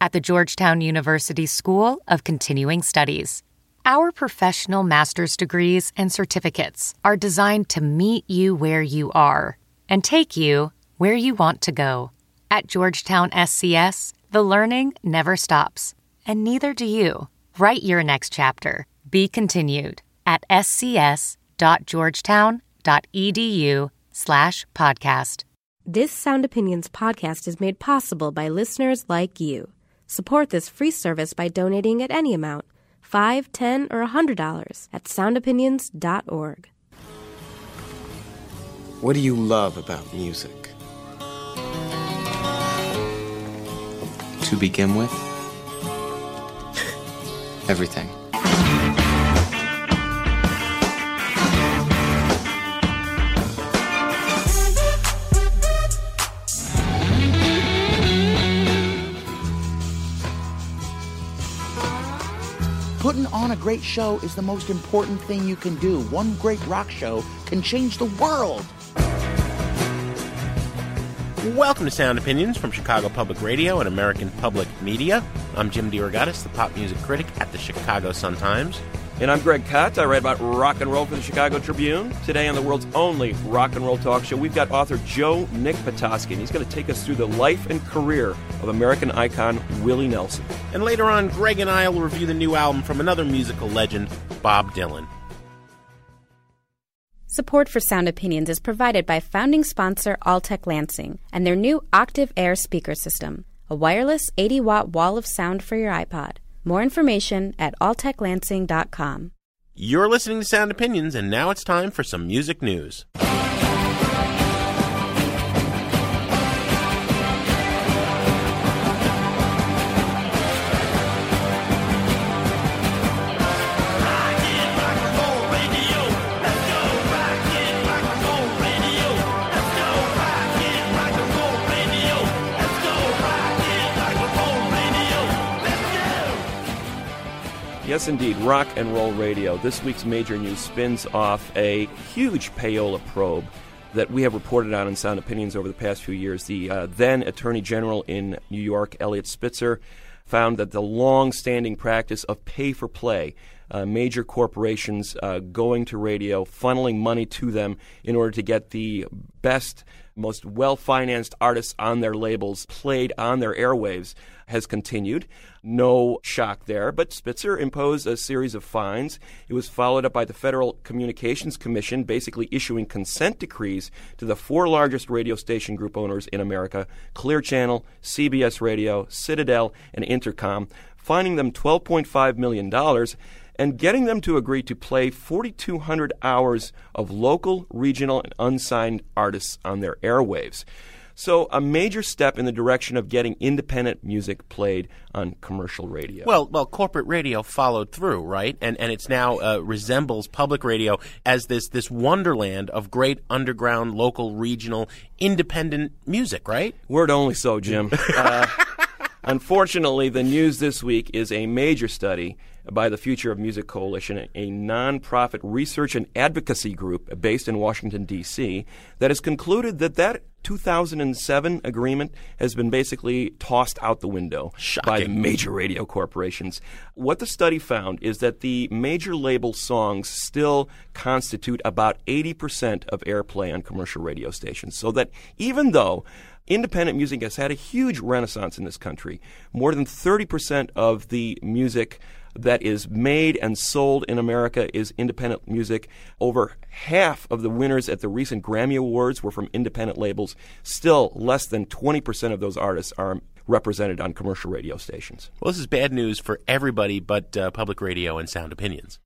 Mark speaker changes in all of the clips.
Speaker 1: at the Georgetown University School of Continuing Studies. Our professional master's degrees and certificates are designed to meet you where you are and take you where you want to go. At Georgetown SCS, the learning never stops, and neither do you. Write your next chapter. Be continued at scs.georgetown.edu slash podcast.
Speaker 2: This Sound Opinions podcast is made possible by listeners like you. Support this free service by donating at any amount, $5, 10 or $100 at soundopinions.org.
Speaker 3: What do you love about music? To begin with, everything.
Speaker 4: Putting on a great show is the most important thing you can do. One great rock show can change the world.
Speaker 5: Welcome to Sound Opinions from Chicago Public Radio and American Public Media. I'm Jim DeRogatis, the pop music critic at the Chicago Sun-Times.
Speaker 6: And I'm Greg Kot. I write about rock and roll for the Chicago Tribune. Today on the world's only rock and roll talk show, we've got author Joe Nick Patoski, and he's going to take us through the life and career of American icon Willie Nelson.
Speaker 5: And later on, Greg and I will review the new album from another musical legend, Bob Dylan.
Speaker 2: Support for Sound Opinions is provided by founding sponsor Altec Lansing and their new Octiv Air speaker system, a wireless 80 watt wall of sound for your iPod. More information at alteclansing.com.
Speaker 5: You're listening to Sound Opinions, and now it's time for some music news.
Speaker 6: Yes, indeed, rock and roll radio. This week's major news spins off a huge payola probe that we have reported on in Sound Opinions over the past few years. The uh, then Attorney General in New York, Eliot Spitzer, found that the long standing practice of pay for play, uh, major corporations uh, going to radio, funneling money to them in order to get the best, most well financed artists on their labels played on their airwaves, has continued. No shock there, but Spitzer imposed a series of fines. It was followed up by the Federal Communications Commission basically issuing consent decrees to the four largest radio station group owners in America Clear Channel, CBS Radio, Citadel, and Entercom, fining them $12.5 million and getting them to agree to play 4,200 hours of local, regional, and unsigned artists on their airwaves. So, a major step in the direction of getting independent music played on commercial radio.
Speaker 5: Well, well, corporate radio followed through, right? And and it's now uh, resembles public radio as this this wonderland of great underground, local, regional, independent music, right?
Speaker 6: Word only so, Jim. uh, unfortunately, the news this week is a major study by the Future of Music Coalition, a nonprofit research and advocacy group based in Washington, D.C., that has concluded that that 2007 agreement has been basically tossed out the window
Speaker 5: Shocking.
Speaker 6: by the major radio corporations. What the study found is that the major label songs still constitute about 80% of airplay on commercial radio stations. So that even though independent music has had a huge renaissance in this country, more than 30% of the music that is made and sold in America is independent music. Over half of the winners at the recent Grammy Awards were from independent labels. Still, less than 20% of those artists are represented on commercial radio stations.
Speaker 5: Well, this is bad news for everybody but uh, public radio and sound opinions.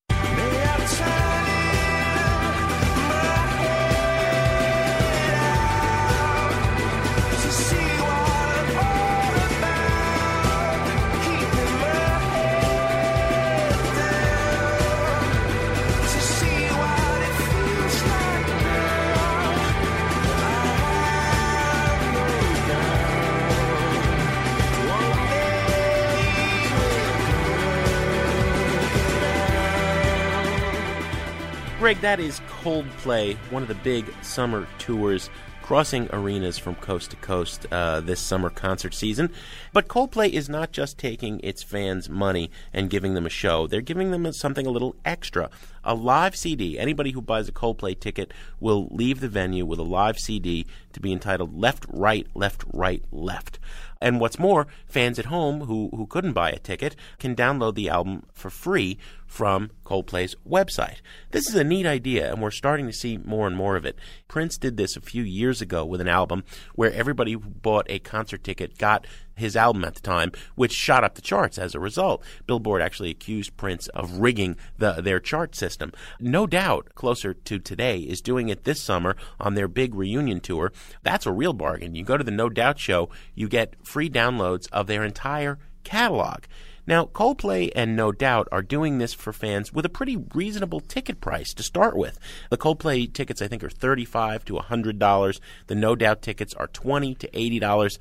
Speaker 5: Greg, that is Coldplay, one of the big summer tours crossing arenas from coast to coast uh, this summer concert season. But Coldplay is not just taking its fans' money and giving them a show, they're giving them something a little extra a live CD. Anybody who buys a Coldplay ticket will leave the venue with a live CD to be entitled Left, Right, Left, Right, Left. And what's more, fans at home who, who couldn't buy a ticket can download the album for free from Coldplay's website. This is a neat idea, and we're starting to see more and more of it. Prince did this a few years ago with an album where everybody who bought a concert ticket got his album at the time, which shot up the charts as a result. Billboard actually accused Prince of rigging the, their chart system. No doubt, closer to today, is doing it this summer on their big reunion tour. That's a real bargain. You go to the No Doubt show, you get free downloads of their entire catalog. Now, Coldplay and No Doubt are doing this for fans with a pretty reasonable ticket price to start with. The Coldplay tickets, I think, are 35 to $100. The No Doubt tickets are 20 to $80.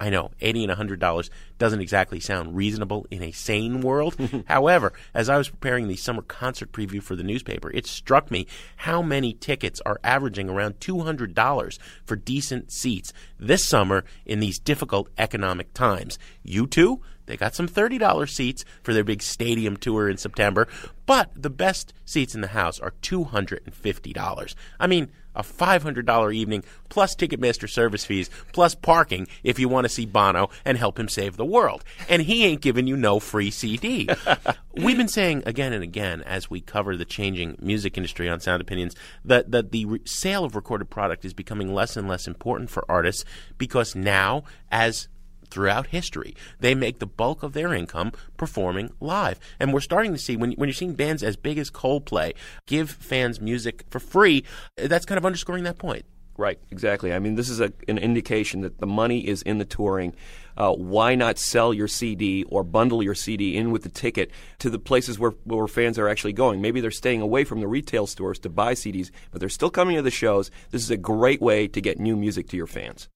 Speaker 5: I know, eighty and hundred dollars doesn't exactly sound reasonable in a sane world. However, as I was preparing the summer concert preview for the newspaper, it struck me how many tickets are averaging around two hundred dollars for decent seats this summer in these difficult economic times. You too? They got some $30 seats for their big stadium tour in September, but the best seats in the house are $250. I mean, a $500 evening plus Ticketmaster service fees plus parking if you want to see Bono and help him save the world. And he ain't giving you no free CD. We've been saying again and again as we cover the changing music industry on Sound Opinions that, that the re- sale of recorded product is becoming less and less important for artists because now, as throughout history. They make the bulk of their income performing live. And we're starting to see when, when you're seeing bands as big as Coldplay give fans music for free, that's kind of underscoring that point.
Speaker 6: Right, exactly. I mean, this is a, an indication that the money is in the touring. Uh, why not sell your CD or bundle your CD in with the ticket to the places where, where fans are actually going? Maybe they're staying away from the retail stores to buy CDs, but they're still coming to the shows. This is a great way to get new music to your fans.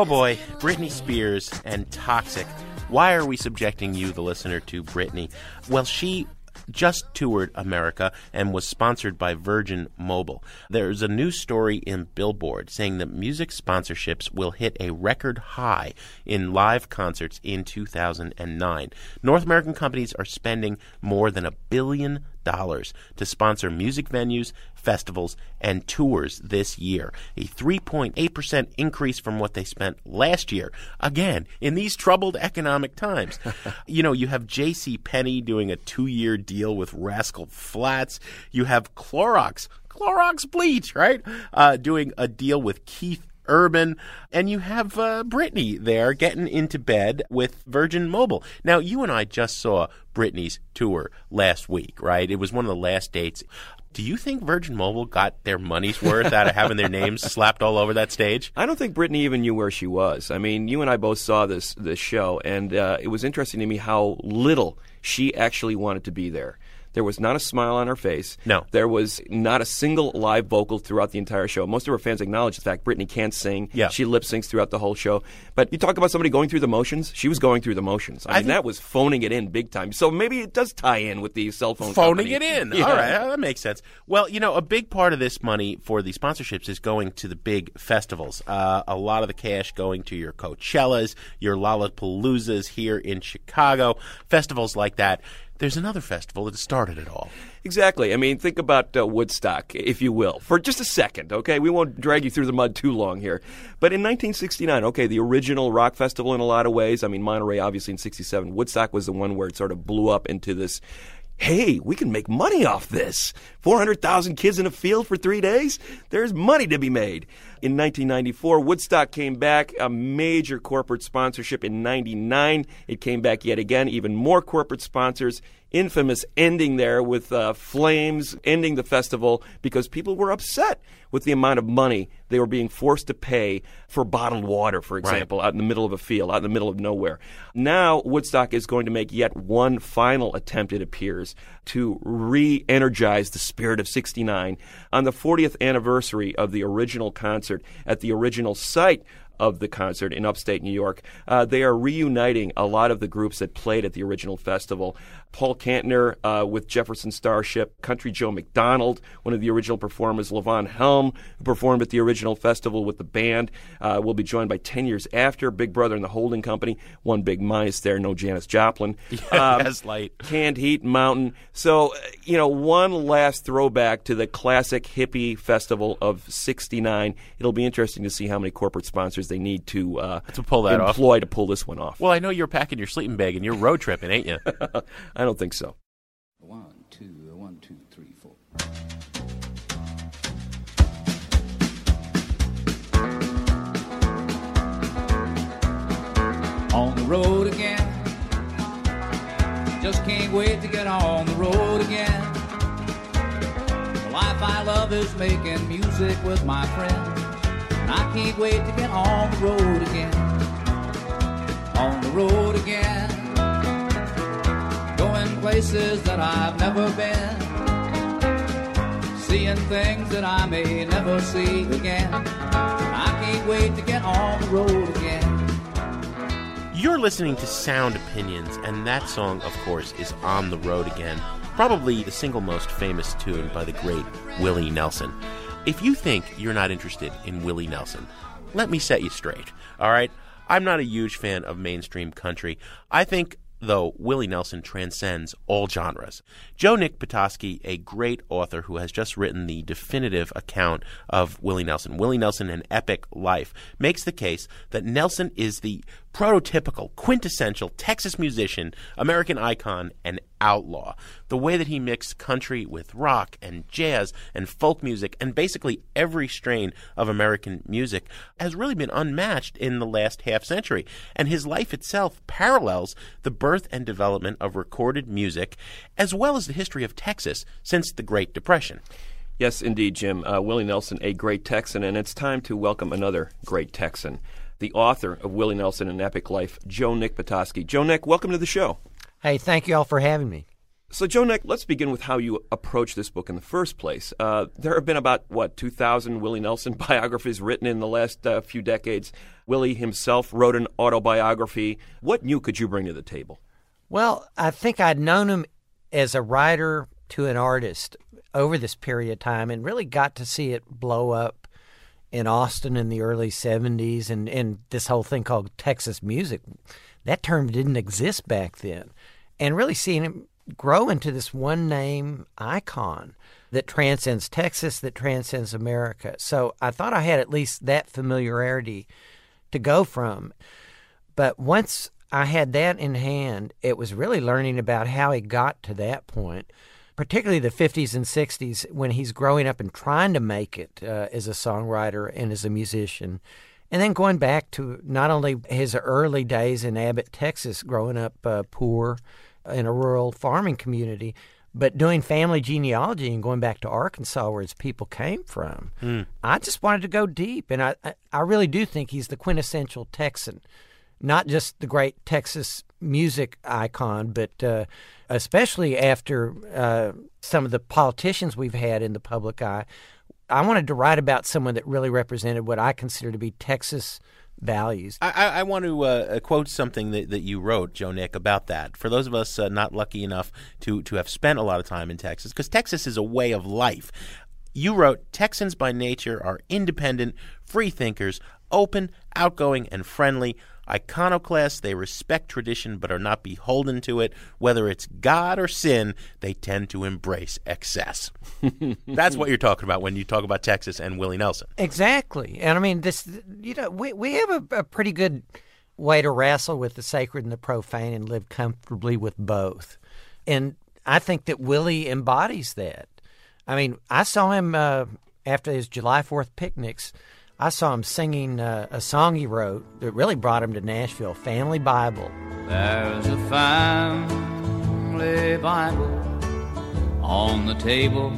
Speaker 5: Oh boy, Britney Spears and Toxic. Why are we subjecting you, the listener, to Britney? Well, she just toured America and was sponsored by Virgin Mobile. There's a news story in Billboard saying that music sponsorships will hit a record high in live concerts in 2009. North American companies are spending more than a billion dollars to sponsor music venues, festivals, and tours this year. A 3.8% increase from what they spent last year. Again, in these troubled economic times. you know, you have J.C. Penney doing a 2-year deal with Rascal Flatts. You have Clorox Clorox bleach, right? Uh, doing a deal with Keith Urban, and you have uh, Britney there getting into bed with Virgin Mobile. Now, you and I just saw Britney's tour last week, right? It was one of the last dates. Do you think Virgin Mobile got their money's worth out of having their names slapped all over that stage?
Speaker 6: I don't think Britney even knew where she was. I mean, you and I both saw this this show, and uh, it was interesting to me how little she actually wanted to be there. There was not a smile on her face.
Speaker 5: No.
Speaker 6: There was not a single live vocal throughout the entire show. Most of her fans acknowledge the fact Britney can't sing.
Speaker 5: Yeah.
Speaker 6: She lip syncs throughout the whole show. But you talk about somebody going through the motions. She was going through the motions. I,
Speaker 5: I
Speaker 6: mean, that was phoning it in big time. So maybe it does tie in with the cell phone
Speaker 5: phoning
Speaker 6: company.
Speaker 5: it in.
Speaker 6: Yeah.
Speaker 5: All right, that makes sense. Well, you know, a big part of this money for the sponsorships is going to the big festivals. Uh, a lot of the cash going to your Coachellas, your Lollapaloozas here in Chicago, festivals like that. There's another festival that started it all.
Speaker 6: Exactly. I mean, think about uh, Woodstock, if you will, for just a second, okay? We won't drag you through the mud too long here. But in 1969, okay, the original rock festival in a lot of ways, I mean, Monterey obviously in 67, Woodstock was the one where it sort of blew up into this hey, we can make money off this. 400,000 kids in a field for three days? There's money to be made. In 1994. Woodstock came back, a major corporate sponsorship in 99. It came back yet again, even more corporate sponsors infamous ending there with uh, flames ending the festival because people were upset with the amount of money they were being forced to pay for bottled water, for example, right. out in the middle of a field, out in the middle of nowhere. Now, Woodstock is going to make yet one final attempt, it appears, to re energize the spirit of 69 on the 40th anniversary of the original concert at the original site of the concert in upstate New York. Uh, they are reuniting a lot of the groups that played at the original festival. Paul Kantner uh, with Jefferson Starship, Country Joe McDonald, one of the original performers, Levon Helm, who performed at the original festival with the band, uh, will be joined by 10 years after Big Brother and the Holding Company. One big minus there, no Janis Joplin.
Speaker 5: Yeah, um, light.
Speaker 6: Canned Heat Mountain. So, uh, you know, one last throwback to the classic hippie festival of 69. It'll be interesting to see how many corporate sponsors they need to, uh,
Speaker 5: to pull that
Speaker 6: employ
Speaker 5: off.
Speaker 6: to pull this one off.
Speaker 5: Well, I know you're packing your sleeping bag and you're road tripping, ain't you?
Speaker 6: I don't think so.
Speaker 7: One, two, one, two, three, four. On the road again. Just can't wait to get on the road again. The life I love is making music with my friends. And I can't wait to get on the road again. On the road again. Places that I've never been. Seeing things that I may never see again. I can't wait to get on the road again.
Speaker 5: You're listening to Sound Opinions, and that song, of course, is On the Road Again, probably the single most famous tune by the great Willie Nelson. If you think you're not interested in Willie Nelson, let me set you straight. All right? I'm not a huge fan of mainstream country. I think though Willie Nelson transcends all genres. Joe Nick Patoski, a great author who has just written the definitive account of Willie Nelson, Willie Nelson, An Epic Life, makes the case that Nelson is the prototypical, quintessential Texas musician, American icon, and outlaw. The way that he mixed country with rock and jazz and folk music and basically every strain of American music has really been unmatched in the last half century. And his life itself parallels the birth and development of recorded music as well as the history of Texas since the Great Depression.
Speaker 6: Yes, indeed, Jim. Uh, Willie Nelson, a great Texan, and it's time to welcome another great Texan the author of Willie Nelson An Epic Life, Joe Nick Patoski. Joe Nick, welcome to the show.
Speaker 8: Hey, thank you all for having me.
Speaker 6: So, Joe Nick, let's begin with how you approach this book in the first place. Uh, there have been about, what, 2,000 Willie Nelson biographies written in the last uh, few decades. Willie himself wrote an autobiography. What new could you bring to the table?
Speaker 8: Well, I think I'd known him as a writer to an artist over this period of time and really got to see it blow up in Austin in the early 70s and, and this whole thing called Texas music. That term didn't exist back then. And really seeing him grow into this one name icon that transcends Texas, that transcends America. So I thought I had at least that familiarity to go from. But once I had that in hand, it was really learning about how he got to that point particularly the 50s and 60s when he's growing up and trying to make it uh, as a songwriter and as a musician. And then going back to not only his early days in Abbott, Texas, growing up uh, poor in a rural farming community, but doing family genealogy and going back to Arkansas where his people came from. Mm. I just wanted to go deep, and I, I really do think he's the quintessential Texan, not just the great Texas music icon, but uh, especially after uh, some of the politicians we've had in the public eye, I wanted to write about someone that really represented what I consider to be Texas values.
Speaker 5: I, I want to uh, quote something that, that you wrote, Joe Nick, about that. For those of us uh, not lucky enough to, to have spent a lot of time in Texas, because Texas is a way of life. You wrote Texans by nature are independent, free thinkers, open, outgoing, and friendly iconoclasts. They respect tradition but are not beholden to it. Whether it's God or sin, they tend to embrace excess. That's what you're talking about when you talk about Texas and Willie Nelson.
Speaker 8: Exactly. And I mean, this, you know, we, we have a, a pretty good way to wrestle with the sacred and the profane and live comfortably with both. And I think that Willie embodies that. I mean, I saw him uh, after his July 4th picnics I saw him singing uh, a song he wrote that really brought him to Nashville, Family Bible.
Speaker 7: There's a family Bible on the table.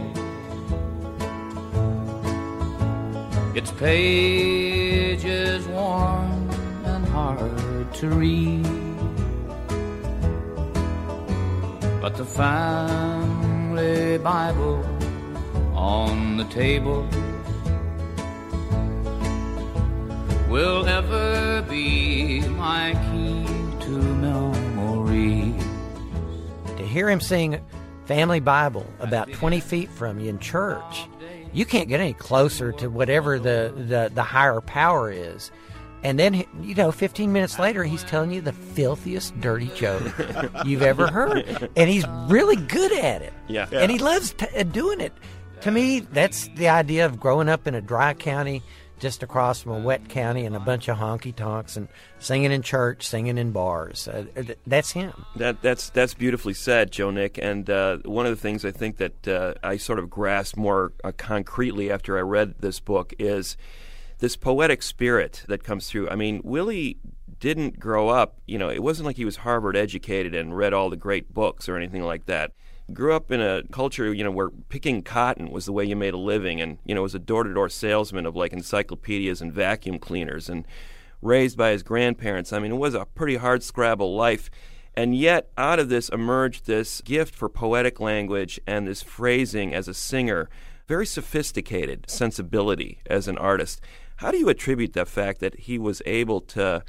Speaker 7: Its pages worn and hard to read. But the family Bible on the table will ever be my key to memory.
Speaker 8: To hear him sing Family Bible about 20 feet from you in church, you can't get any closer to whatever the, the, the higher power is. And then, you know, 15 minutes later, he's telling you the filthiest dirty joke you've ever heard. And he's really good at it.
Speaker 6: Yeah.
Speaker 8: And he loves t- uh, doing it. To me, that's the idea of growing up in a dry county just across from a wet county and a bunch of honky tonks and singing in church, singing in bars. Uh, th- that's him.
Speaker 6: That that's that's beautifully said, Joe Nick. And uh, one of the things I think that uh, I sort of grasped more uh, concretely after I read this book is this poetic spirit that comes through. I mean, Willie didn't grow up. You know, it wasn't like he was Harvard educated and read all the great books or anything like that grew up in a culture, you know, where picking cotton was the way you made a living, and you know, was a door-to-door salesman of like encyclopedias and vacuum cleaners, and raised by his grandparents. I mean, it was a pretty hard scrabble life. And yet, out of this emerged this gift for poetic language and this phrasing as a singer, very sophisticated sensibility as an artist. How do you attribute the fact that he was able to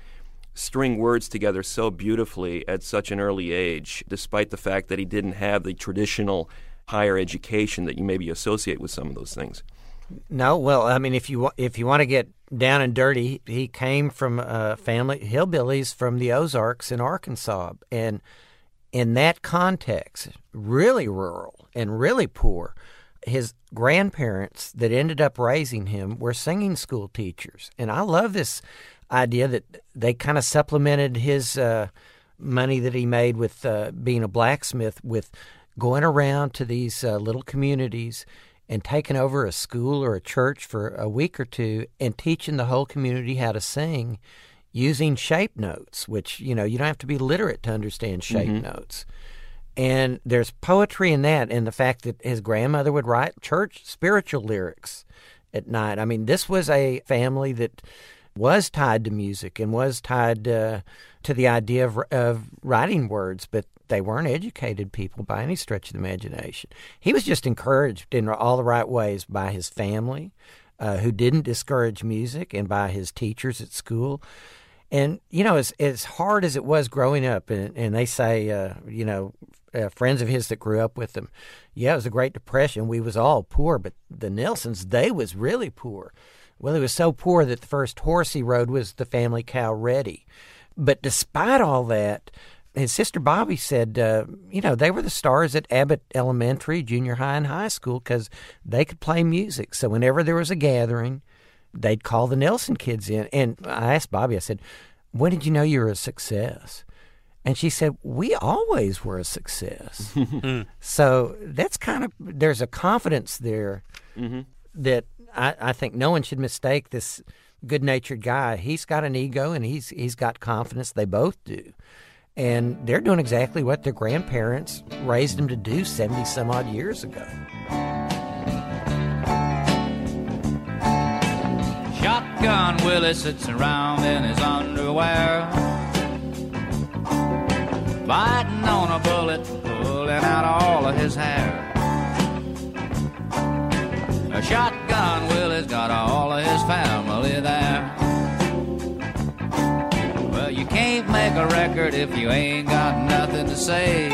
Speaker 6: string words together so beautifully at such an early age, despite the fact that he didn't have the traditional higher education that you maybe associate with some of those things.
Speaker 8: No, well, I mean, if you if you want to get down and dirty, he came from a family hillbillies from the Ozarks in Arkansas, and in that context, really rural and really poor. His grandparents that ended up raising him were singing school teachers, and I love this idea that they kind of supplemented his uh, money that he made with uh, being a blacksmith with going around to these uh, little communities and taking over a school or a church for a week or two and teaching the whole community how to sing using shape notes, which, you know, you don't have to be literate to understand shape mm-hmm. notes. And there's poetry in that, and the fact that his grandmother would write church spiritual lyrics at night. I mean, this was a family that was tied to music and was tied uh, to the idea of, of writing words, but they weren't educated people by any stretch of the imagination. He was just encouraged in all the right ways by his family, uh, who didn't discourage music, and by his teachers at school. And you know, as as hard as it was growing up, and, and they say, uh, you know, uh, friends of his that grew up with him, yeah, it was a Great Depression. We was all poor, but the Nelsons, they was really poor. Well, he was so poor that the first horse he rode was the family cow Reddy. But despite all that, his sister Bobbie said, uh, you know, they were the stars at Abbott Elementary, junior high, and high school because they could play music. So whenever there was a gathering, they'd call the Nelson kids in. And I asked Bobbie, I said, when did you know you were a success? And she said, We always were a success. so that's kind of, there's a confidence there mm-hmm. That I, I think no one should mistake this good natured guy. He's got an ego and he's he's got confidence. They both do. And they're doing exactly what their grandparents raised them to do 70 some odd years ago.
Speaker 7: Shotgun Willie sits around in his underwear, biting on a bullet, pulling out all of his hair. Shotgun Willie's got all of his family there. Well, you can't make a record if you ain't got nothing to say.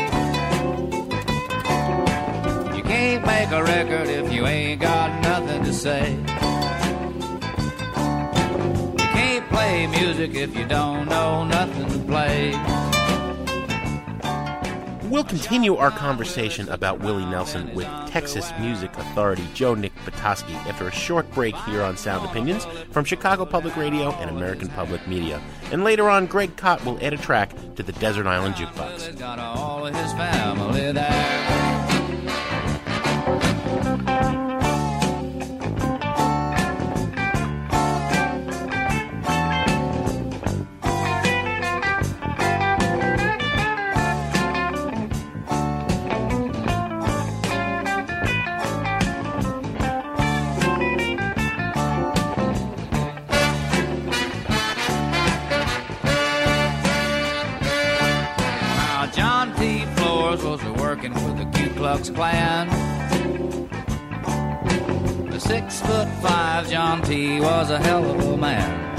Speaker 7: You can't make a record if you ain't got nothing to say. You can't play music if you don't know nothing to play.
Speaker 5: We'll continue our conversation about Willie Nelson with Texas Music Authority Joe Nick Patoski after a short break here on Sound Opinions from Chicago Public Radio and American Public Media. And later on, Greg Kot will add a track to the Desert Island Jukebox.
Speaker 7: Klux Klan. The six foot five John T was a hell of a man.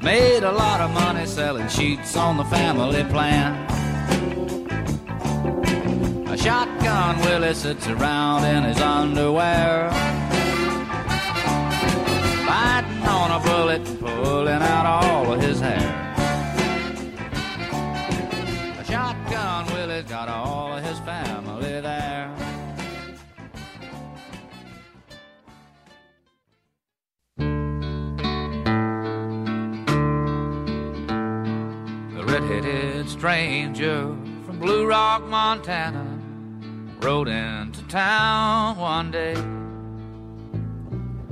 Speaker 7: Made a lot of money selling sheets on the family plan. A shotgun Willie sits around in his underwear. Biting on a bullet, pulling out all of his hair. Stranger from Blue Rock, Montana, rode into town one day,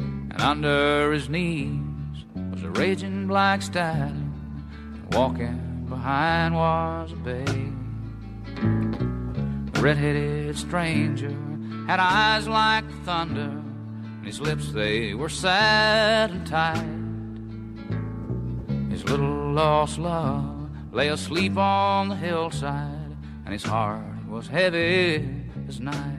Speaker 7: and under his knees was a raging black stallion, and walking behind was a bay. The red-headed stranger had eyes like thunder, and his lips they were sad and tight. His little lost love lay asleep on the hillside, and his heart was heavy as night.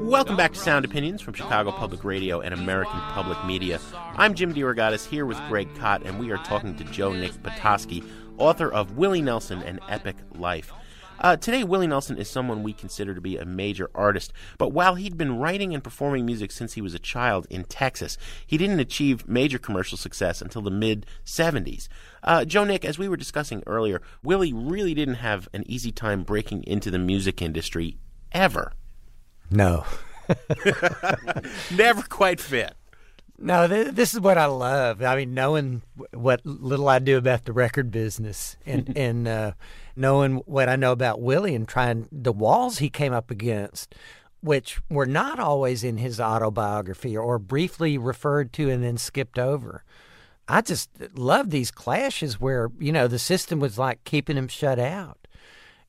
Speaker 5: Welcome back to Sound Opinions from Chicago Public Radio and American Public Media. I'm Jim DeRogatis here with Greg Kot, and we are talking to Joe Nick Patoski, author of Willie Nelson, An Epic Life. Uh, today, Willie Nelson is someone we consider to be a major artist, but while he'd been writing and performing music since he was a child in Texas, he didn't achieve major commercial success until the mid 70s. Uh, Joe Nick, as we were discussing earlier, Willie really didn't have an easy time breaking into the music industry ever.
Speaker 8: No.
Speaker 5: Never quite fit.
Speaker 8: No, th- this is what I love. I mean, knowing what little I do about the record business and and uh, knowing what I know about Willie and trying the walls he came up against, which were not always in his autobiography or briefly referred to and then skipped over. I just love these clashes where you know the system was like keeping him shut out,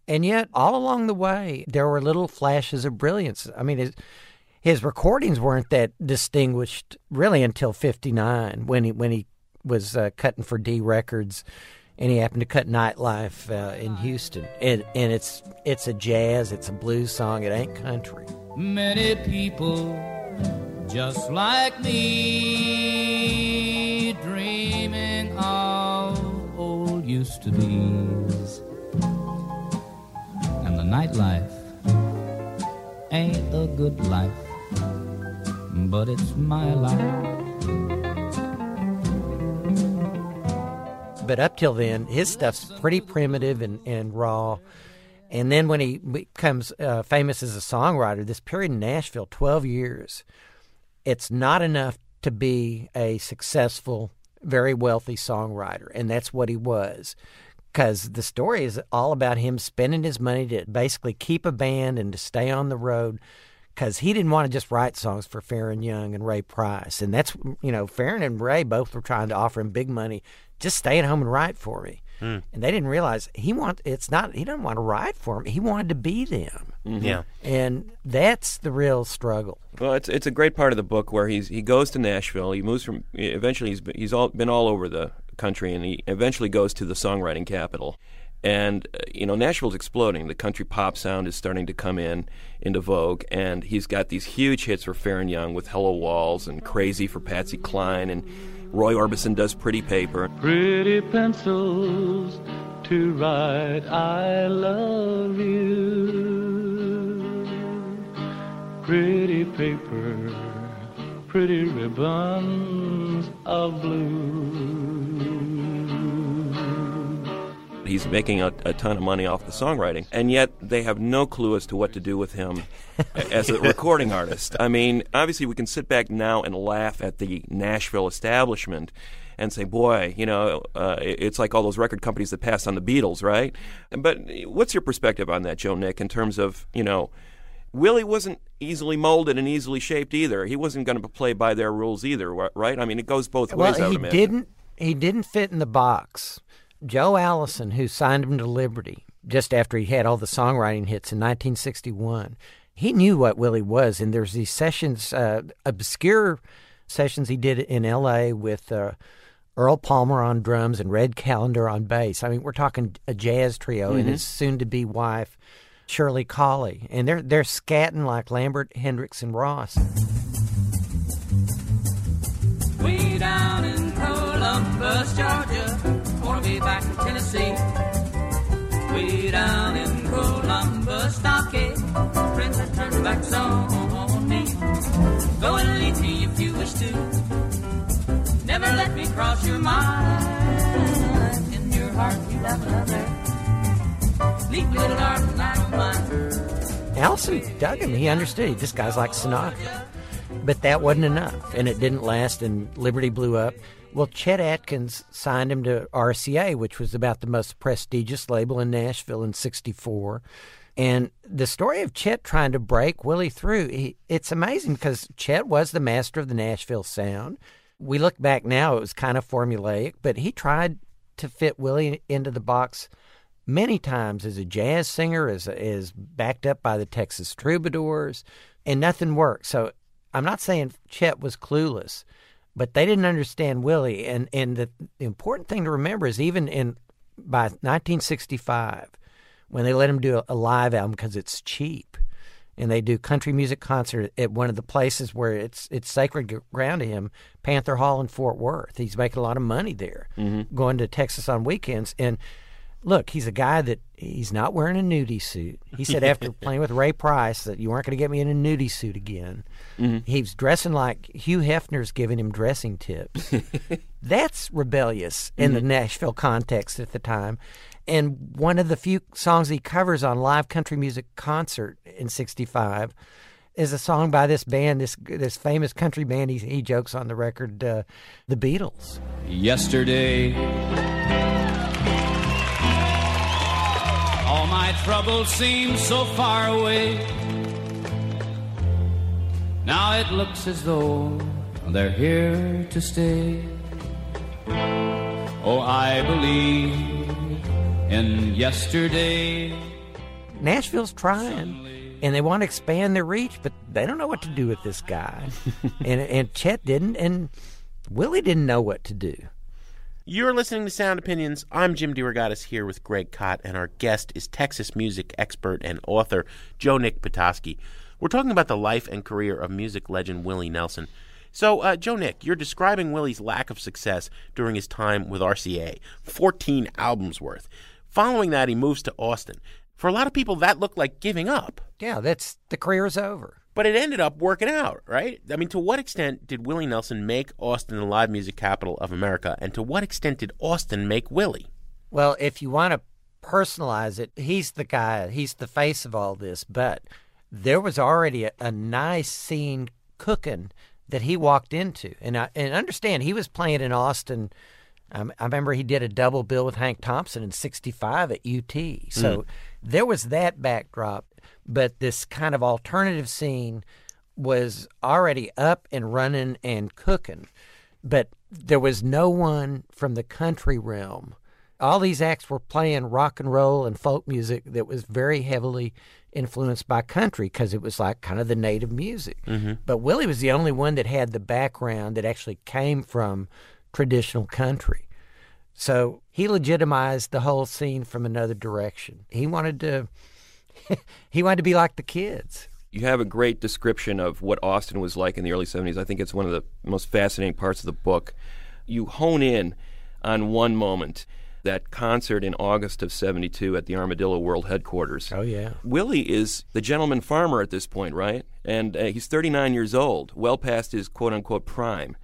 Speaker 8: and yet all along the way there were little flashes of brilliance. I mean. It, his recordings weren't that distinguished really until 59 when he when he was uh, cutting for D Records and he happened to cut Nightlife uh, in Houston. And and it's it's a jazz it's a blues song it ain't country.
Speaker 7: Many people just like me dreaming of old used to be's and the nightlife ain't a good life but it's my life
Speaker 8: but up till then his stuff's pretty primitive and, and raw and then when he becomes uh, famous as a songwriter this period in Nashville 12 years it's not enough to be a successful very wealthy songwriter and that's what he was because the story is all about him spending his money to basically keep a band and to stay on the road because he didn't want to just write songs for Faron Young and Ray Price. And that's, you know, Faron and Ray both were trying to offer him big money. Just stay at home and write for me.
Speaker 5: Mm.
Speaker 8: And they didn't realize he want it's not he doesn't want to write for them. He wanted to be them.
Speaker 6: Mm-hmm.
Speaker 5: Yeah.
Speaker 8: And that's the real struggle.
Speaker 6: Well, it's it's a great part of the book where he's he goes to Nashville. He moves from eventually he's he's all been all over the country, and he eventually goes to the songwriting capital. And uh, you know, Nashville's exploding. The country pop sound is starting to come in into vogue, and he's got these huge hits for Faron Young with "Hello Walls" and "Crazy" for Patsy Cline, and Roy Orbison does "Pretty Paper."
Speaker 9: Pretty pencils to write "I love you." Pretty paper, pretty ribbons of blue.
Speaker 6: He's making a, a, ton of money off the songwriting, and yet they have no clue as to what to do with him as a recording artist. I mean, obviously, we can sit back now and laugh at the Nashville establishment and say, boy, you know, uh, it's like all those record companies that passed on the Beatles, right? But what's your perspective on that, Joe Nick, in terms of, you know, Willie wasn't easily molded and easily shaped either. He wasn't going to play by their rules either, right? I mean, it goes both
Speaker 8: well,
Speaker 6: ways.
Speaker 8: he didn't. He didn't fit in the box. Joe Allison, who signed him to Liberty just after he had all the songwriting hits in 1961, he knew what Willie was. And there's these sessions, uh, obscure sessions he did in L.A. with uh, Earl Palmer on drums and Red Callender on bass. I mean, we're talking a jazz trio and
Speaker 6: Mhm.
Speaker 8: his soon-to-be wife, Shirley Collie, and they're they're scatting like Lambert, Hendricks, and Ross.
Speaker 7: Way down in Columbus, Georgia. Back in Tennessee. Way down in Columbus, Stockade. Friends that turn back on me. Go and leave me if you wish to. Never let me cross your mind. In your heart, you love another. Leave little darling, I don't mind.
Speaker 8: Allison dug him. He understood. This guy's like Sinatra. But that wasn't enough, and it didn't last, and Liberty blew up. Well, Chet Atkins signed him to RCA, which was about the most prestigious label in Nashville in 64. And the story of Chet trying to break Willie through, he, it's amazing because Chet was the master of the Nashville sound. We look back now, it was kind of formulaic, but he tried to fit Willie into the box many times as a jazz singer, as, as backed up by the Texas Troubadours, and nothing worked. So I'm not saying Chet was clueless, but they didn't understand Willie. And, and the, the important thing to remember is even in by 1965, when they let him do a, a live album because it's cheap, and they do country music concert at one of the places where it's it's sacred ground to him, Panther Hall in Fort Worth. He's making a lot of money there,
Speaker 6: Mhm.
Speaker 8: going to Texas on weekends. And look, he's a guy that he's not wearing a nudie suit. He said after playing with Ray Price that you weren't going to get me in a nudie suit again.
Speaker 6: Mhm.
Speaker 8: He's dressing like Hugh Hefner's giving him dressing tips. That's rebellious in the
Speaker 6: Mhm.
Speaker 8: Nashville context at the time. And one of the few songs he covers on live country music concert in '65 is a song by this band, this this famous country band. He, he jokes on the record, uh, the Beatles.
Speaker 7: Yesterday, all my troubles seemed so far away. Now it looks as though they're here to stay. Oh, I believe in yesterday.
Speaker 8: Nashville's trying, and they want to expand their reach, but they don't know what to do with this guy. and and Chet didn't, and Willie didn't know what to do.
Speaker 5: You're listening to Sound Opinions. I'm Jim DeRogatis here with Greg Kot, and our guest is Texas music expert and author Joe Nick Patoski. We're talking about the life and career of music legend Willie Nelson. So, uh, Joe Nick, you're describing Willie's lack of success during his time with RCA 14 albums worth. Following that, he moves to Austin. For a lot of people, that looked like giving up.
Speaker 8: Yeah, that's the career's over.
Speaker 5: But it ended up working out, right? I mean, to what extent did Willie Nelson make Austin the live music capital of America, and to what extent did Austin make Willie?
Speaker 8: Well, if you want to personalize it, he's the guy, he's the face of all this, but there was already a, a nice scene cooking that he walked into. And I, and understand, he was playing in Austin. Um, I remember he did a double bill with Hank Thompson in 65 at UT. So
Speaker 10: Mm.
Speaker 8: there was that backdrop, but this kind of alternative scene was already up and running and cooking. But there was no one from the country realm. All these acts were playing rock and roll and folk music that was very heavily influenced by country because it was like kind of the native music.
Speaker 5: Mhm.
Speaker 8: But Willie was the only one that had the background that actually came from traditional country. So he legitimized the whole scene from another direction. He wanted to he wanted to be like the kids.
Speaker 6: You have a great description of what Austin was like in the early 70s. I think it's one of the most fascinating parts of the book. You hone in on one moment, that concert in August of 72 at the Armadillo World Headquarters.
Speaker 8: Oh, yeah.
Speaker 6: Willie is the gentleman farmer at this point, right? And uh, he's 39 years old, well past his quote unquote prime.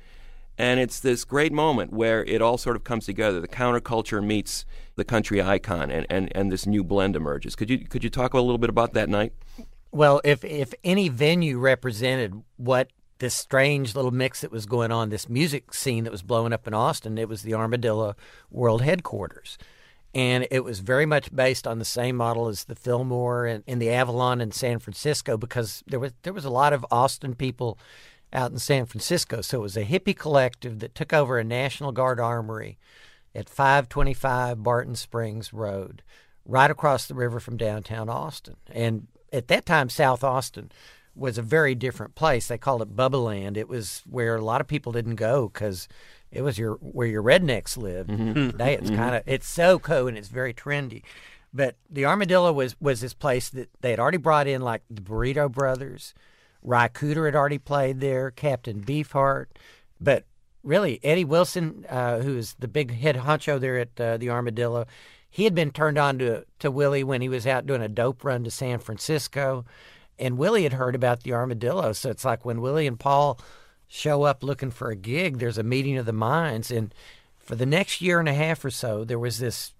Speaker 6: And it's this great moment where it all sort of comes together. The counterculture meets the country icon, and, and, and this new blend emerges. Could you could you talk a little bit about that night?
Speaker 8: Well, if if any venue represented what this strange little mix that was going on, this music scene that was blowing up in Austin, it was the Armadillo World Headquarters. And it was very much based on the same model as the Fillmore and, and the Avalon in San Francisco because there was there was a lot of Austin people out in San Francisco. So it was a hippie collective that took over a National Guard armory at 525 Barton Springs Road, right across the river from downtown Austin. And at that time, South Austin was a very different place. They called it Bubba Land. It was where a lot of people didn't go because it was your where your rednecks lived.
Speaker 6: Mm-hmm.
Speaker 8: Today it's kind of it's so cool and it's very trendy. But the Armadillo was was this place that they had already brought in like the Burrito Brothers, Ry Cooder had already played there, Captain Beefheart, but really Eddie Wilson, uh, who is the big head honcho there at uh, the Armadillo, he had been turned on to to Willie when he was out doing a dope run to San Francisco, and Willie had heard about the Armadillo. So it's like when Willie and Paul show up looking for a gig, there's a meeting of the minds, and for the next year and a half or so, there was this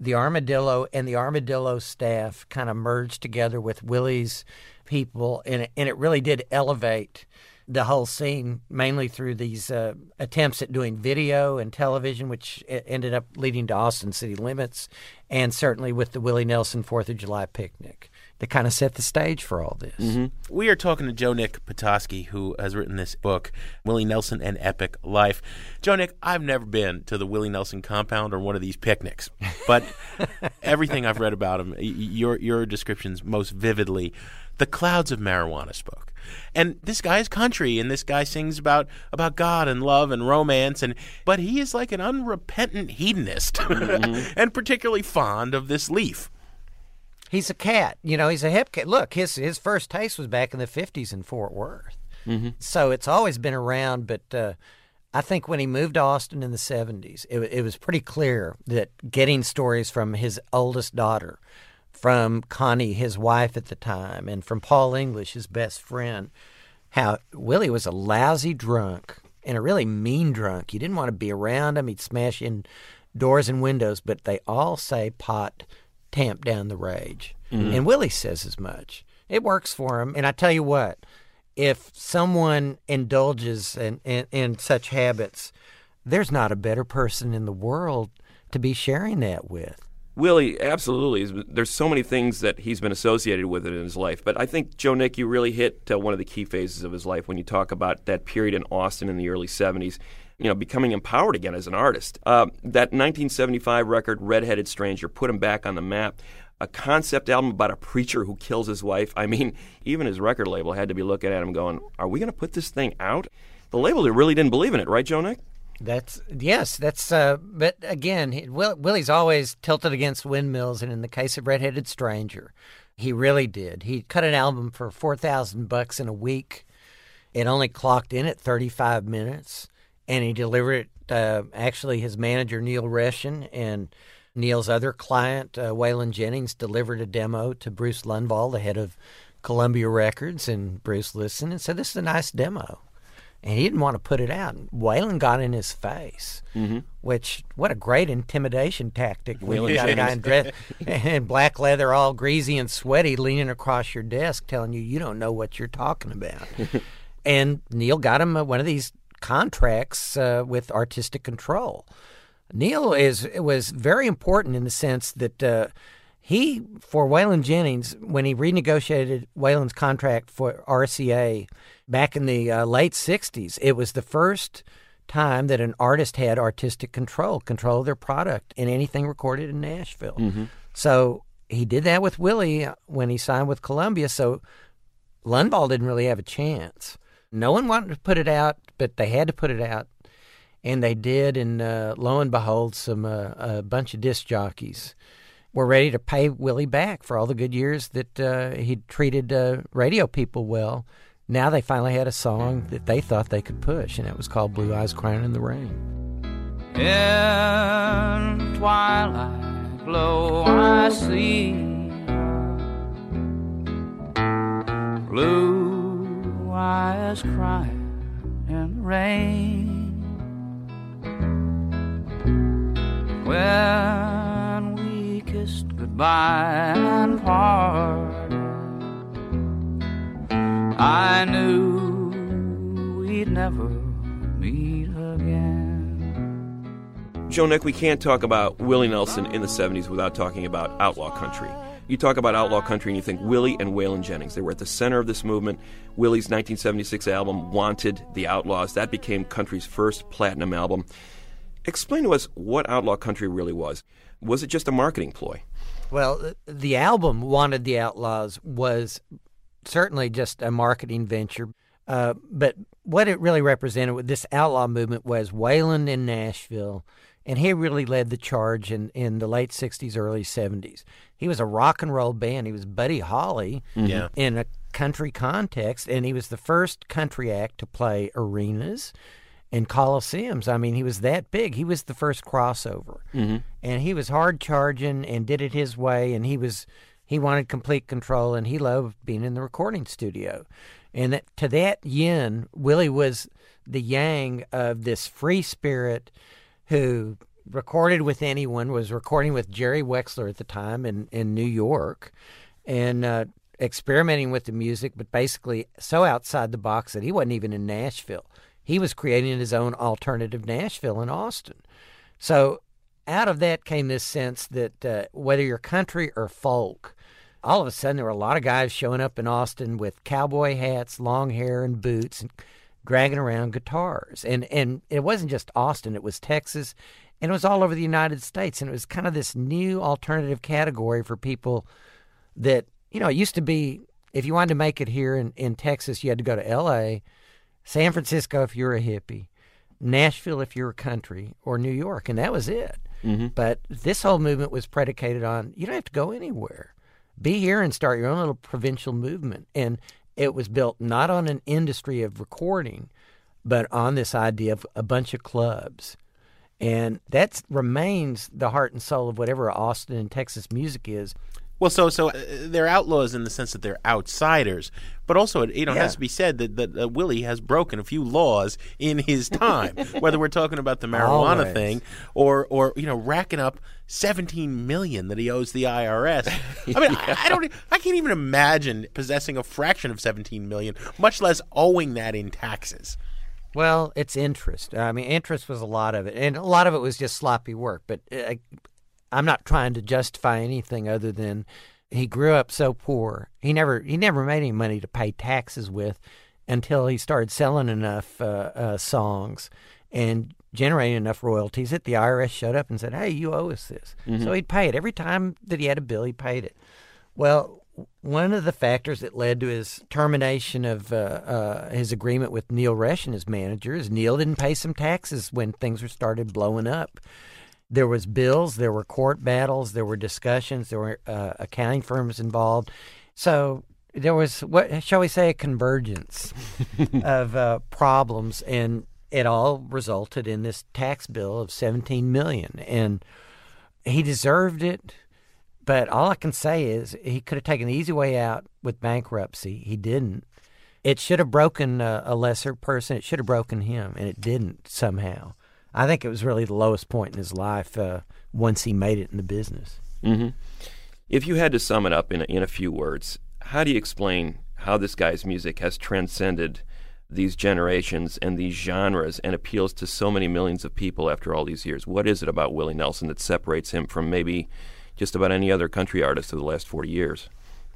Speaker 8: the Armadillo and the Armadillo staff kind of merged together with Willie's people, and it, and it really did elevate the whole scene, mainly through these uh, attempts at doing video and television, which ended up leading to Austin City Limits, and certainly with the Willie Nelson Fourth of July picnic. That kind of set the stage for all this.
Speaker 5: We are talking to Joe Nick Patoski, who has written this book, Willie Nelson and Epic Life. Joe Nick, I've never been to the Willie Nelson compound or one of these picnics, but everything I've read about him, your your descriptions most vividly, the clouds of marijuana spoke. And this guy is country, and this guy sings about about God and love and romance, and but he is like an unrepentant hedonist, and particularly fond of this leaf.
Speaker 8: He's a cat, you know. He's a hip cat. Look, his his first taste was back in the '50s in Fort Worth, so it's always been around. But uh, I think when he moved to Austin in the '70s, it, it was pretty clear that getting stories from his oldest daughter, from Connie, his wife at the time, and from Paul English, his best friend, how Willie was a lousy drunk and a really mean drunk. You didn't want to be around him. He'd smash in doors and windows, but they all say pot tamped down the rage. Mm-hmm. And Willie says as much. It works for him. And I tell you what, if someone indulges in, in, in such habits, there's not a better person in the world to be sharing that with.
Speaker 6: Willie, absolutely. There's so many things that he's been associated with it in his life. But I think, Joe Nick, you really hit uh, one of the key phases of his life when you talk about that period in Austin in the early 70s, you know, becoming empowered again as an artist. Uh, that 1975 record, Redheaded Stranger, put him back on the map. A concept album about a preacher who kills his wife. I mean, even his record label had to be looking at him going, Are we going to put this thing out? The label really didn't believe in it, right, Joe Nick?
Speaker 8: That's yes, that's. Uh, but again, Will, Willie's always tilted against windmills, and in the case of Redheaded Stranger, he really did. He cut an album for four thousand bucks in a week. It only clocked in at thirty-five minutes, and he delivered it. Uh, actually, his manager Neil Reshen and Neil's other client uh, Waylon Jennings delivered a demo to Bruce Lundvall, the head of Columbia Records, and Bruce listened and said, "This is a nice demo." And he didn't want to put it out. Waylon got in his face, which what a great intimidation tactic when you
Speaker 6: Waylon
Speaker 8: got a guy in dress in black leather, all greasy and sweaty, leaning across your desk, telling you you don't know what you're talking about. and Neil got him one of these contracts uh, with artistic control. Neil is was very important in the sense that uh, he, for Waylon Jennings, when he renegotiated Waylon's contract for RCA back in the uh, late '60s, it was the first time that an artist had artistic control, control of their product in anything recorded in Nashville. So he did that with Willie uh, when he signed with Columbia. So Lundvall didn't really have a chance. No one wanted to put it out, but they had to put it out, and they did. And uh, lo and behold, some uh, a bunch of disc jockeys were ready to pay Willie back for all the good years that uh, he'd treated uh, radio people well. Now they finally had a song that they thought they could push, and it was called "Blue Eyes Crying in the Rain."
Speaker 7: In twilight glow I see. Blue eyes crying in the rain. When we kissed goodbye and parted I knew we'd never meet again
Speaker 6: Joe Nick, we can't talk about Willie Nelson in the 70s without talking about outlaw country. You talk about outlaw country and you think Willie and Waylon Jennings. They were at the center of this movement. Willie's 1976 album, Wanted the Outlaws, that became country's first platinum album. Explain to us what outlaw country really was. Was it just a marketing ploy?
Speaker 8: Well, the album "Wanted the Outlaws" was certainly just a marketing venture. Uh, but what it really represented with this outlaw movement was Waylon in Nashville, and he really led the charge in, in the late 60s, early 70s. He was a rock and roll band. He was Buddy Holly
Speaker 5: Yeah.
Speaker 8: in a country context, and he was the first country act to play arenas and coliseums. I mean, he was that big. He was the first crossover,
Speaker 6: Mhm.
Speaker 8: and he was hard charging and did it his way. And he was he wanted complete control, and he loved being in the recording studio. And that, to that yin, Willie was the yang of this free spirit who recorded with anyone, was recording with Jerry Wexler at the time in, in New York, and uh, experimenting with the music, but basically so outside the box that he wasn't even in Nashville. He was creating his own alternative Nashville in Austin. So out of that came this sense that uh, whether you're country or folk, all of a sudden there were a lot of guys showing up in Austin with cowboy hats, long hair, and boots, and dragging around guitars. And and it wasn't just Austin; it was Texas, and it was all over the United States. And it was kind of this new alternative category for people that you know it used to be. If you wanted to make it here in, in Texas, you had to go to L.A., San Francisco if you're a hippie, Nashville if you're a country, or New York, and that was it.
Speaker 6: Mhm.
Speaker 8: But this whole movement was predicated on you don't have to go anywhere. Be here and start your own little provincial movement. And it was built not on an industry of recording, but on this idea of a bunch of clubs. And that remains the heart and soul of whatever Austin and Texas music is.
Speaker 5: Well, so so uh, they're outlaws in the sense that they're outsiders, but also it you know
Speaker 8: Yeah.
Speaker 5: has to be said that that uh, Willie has broken a few laws in his time. whether we're talking about the marijuana thing or or you know racking up seventeen million that he owes the IRS. I mean, I, I don't, I can't even imagine possessing a fraction of seventeen million, much less owing that in taxes.
Speaker 8: Well, it's interest. I mean, interest was a lot of it, and a lot of it was just sloppy work. But uh, I'm not trying to justify anything other than he grew up so poor. He never he never made any money to pay taxes with until he started selling enough uh, uh, songs and generating enough royalties that the IRS showed up and said, "Hey, you owe us this."
Speaker 6: Mhm.
Speaker 8: So he'd pay it every time that he had a bill. He paid it. Well, one of the factors that led to his termination of uh, uh, his agreement with Neil Resch and his manager is Neil didn't pay some taxes when things were started blowing up. There was bills, there were court battles, there were discussions, there were uh, accounting firms involved. So there was what shall we say a convergence of uh, problems, and it all resulted in this tax bill of seventeen million. And he deserved it. But all I can say is he could have taken the easy way out with bankruptcy. He didn't. It should have broken uh, a lesser person. It should have broken him, and it didn't somehow. I think it was really the lowest point in his life uh, once he made it in the business.
Speaker 6: hmm If you had to sum it up in a, in a few words, how do you explain how this guy's music has transcended these generations and these genres and appeals to so many millions of people after all these years? What is it about Willie Nelson that separates him from maybe just about any other country artist of the last 40 years?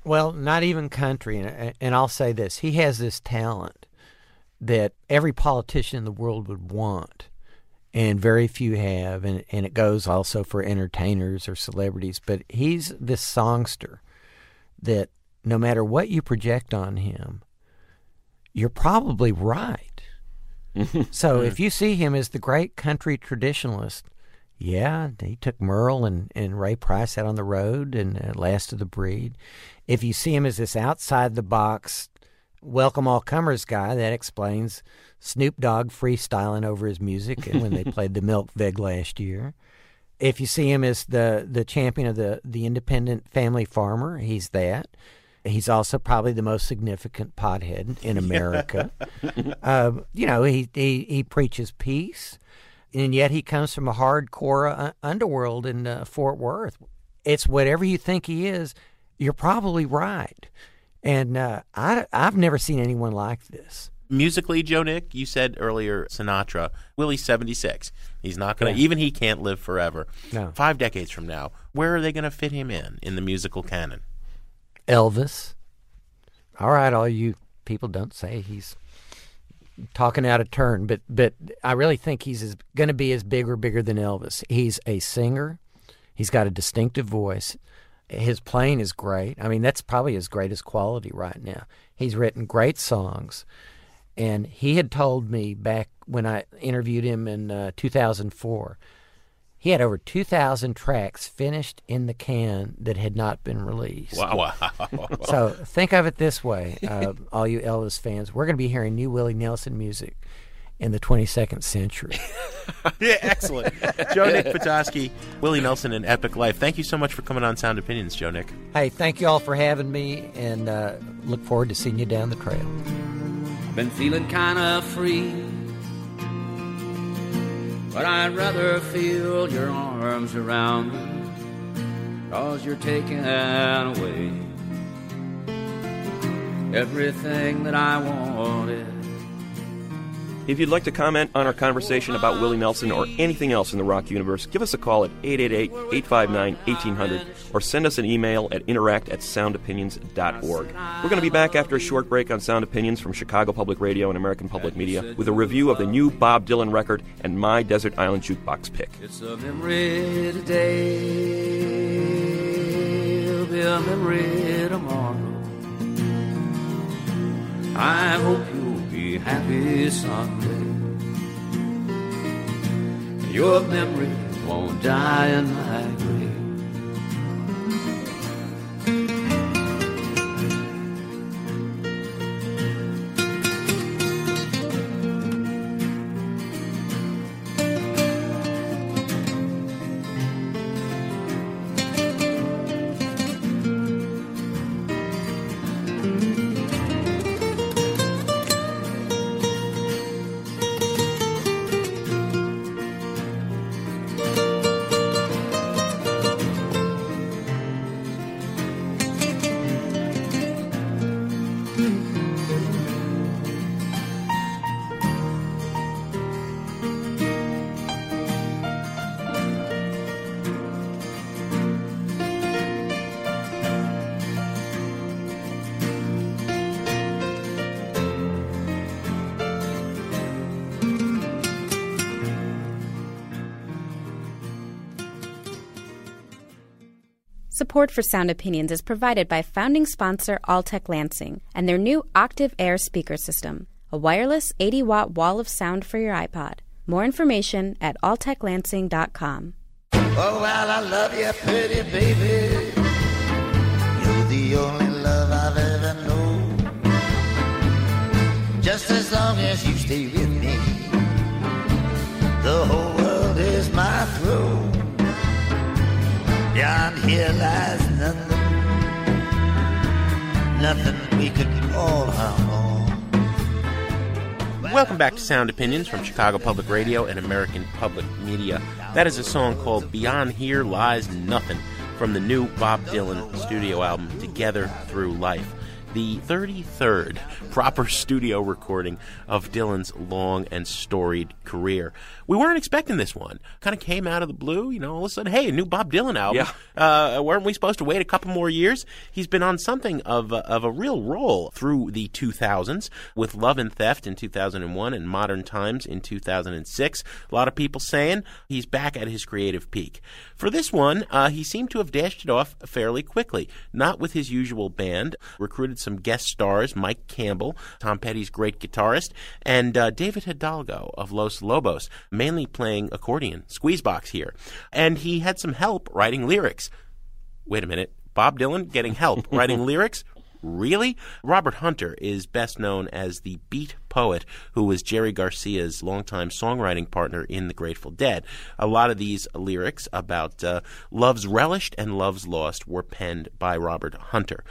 Speaker 8: Well, not even country. And, and I'll say this he has this talent that every politician in the world would want, and very few have. And, and it goes also for entertainers or celebrities. But he's this songster that no matter what you project on him, you're probably right. so if you see him as the great country traditionalist, yeah, he took Merle and, and Ray Price out on the road and uh, Last of the Breed. If you see him as this outside the box, welcome all comers guy, that explains Snoop Dogg freestyling over his music and when they played the Milk Veg last year. If you see him as the, the champion of the, the independent family farmer, he's that. He's also probably the most significant pothead in America. um, you know, he, he, he preaches peace and yet he comes from a hardcore uh, underworld in uh, Fort Worth. It's whatever you think he is, you're probably right. And uh, I, I've never seen anyone like this.
Speaker 5: Musically, Joe Nick, you said earlier Sinatra. Willie's 76. He's not going to,
Speaker 8: Yeah.
Speaker 5: even he can't live forever.
Speaker 8: No.
Speaker 5: Five decades from now, where are they going to fit him in in the musical canon?
Speaker 8: Elvis. All right, all you people don't say he's talking out of turn, but but I really think he's going to be as big or bigger than Elvis. He's a singer. He's got a distinctive voice. His playing is great. I mean, that's probably his greatest quality right now. He's written great songs. And he had told me back when I interviewed him in uh, 2004, he had over 2,000 tracks finished in the can that had not been released.
Speaker 5: Wow.
Speaker 8: so think of it this way, uh, all you Elvis fans. We're going to be hearing new Willie Nelson music in the 22nd century.
Speaker 5: yeah, excellent. Joe Nick Patoski, Willie Nelson, and Epic Life. Thank you so much for coming on Sound Opinions, Joe Nick.
Speaker 8: Hey, thank you all for having me, and uh, look forward to seeing you down the trail.
Speaker 7: Been feeling kind of free, but I'd rather feel your arms around me, cause you're taking away everything that I wanted.
Speaker 6: If you'd like to comment on our conversation about Willie Nelson or anything else in the rock universe, give us a call at 888-859-1800 or send us an email at interact at soundopinions.org. We're going to be back after a short break on Sound Opinions from Chicago Public Radio and American Public Media with a review of the new Bob Dylan record and my Desert Island Jukebox pick.
Speaker 7: It's a memory today, it'll be a memory tomorrow. I hope be happy someday. Your memory won't die in my
Speaker 2: Support for Sound Opinions is provided by founding sponsor Altec Lansing and their new Octiv Air speaker system, a wireless 80 watt wall of sound for your iPod. More information at alteclansing.com.
Speaker 10: Oh, well, I love you, pretty baby. You're the only love I've ever known. Just as long as you stay with me, the whole world is my throne. Here lies nothing, nothing we could.
Speaker 5: Welcome back to Sound Opinions from Chicago Public Radio and American Public Media. That is a song called Beyond Here Lies Nothing from the new Bob Dylan studio album, Together Through Life. The 33rd proper studio recording of Dylan's long and storied career. We weren't expecting this one. Kind of came out of the blue, you know, all of a sudden, hey, a new Bob Dylan album. Uh, weren't we supposed to wait a couple more years? He's been on something of a, of a real roll through the 2000s with Love and Theft in 2001 and Modern Times in 2006. A lot of people saying he's back at his creative peak. For this one, uh, he seemed to have dashed it off fairly quickly. Not with his usual band. Recruited some guest stars, Mike Campbell, Tom Petty's great guitarist, and uh, David Hidalgo of Los Lobos, mainly playing accordion, squeezebox here. And he had some help writing lyrics. Wait a minute. Bob Dylan getting help writing lyrics? Really? Robert Hunter is best known as the beat poet who was Jerry Garcia's longtime songwriting partner in The Grateful Dead. A lot of these lyrics about uh, love's relished and love's lost were penned by Robert Hunter.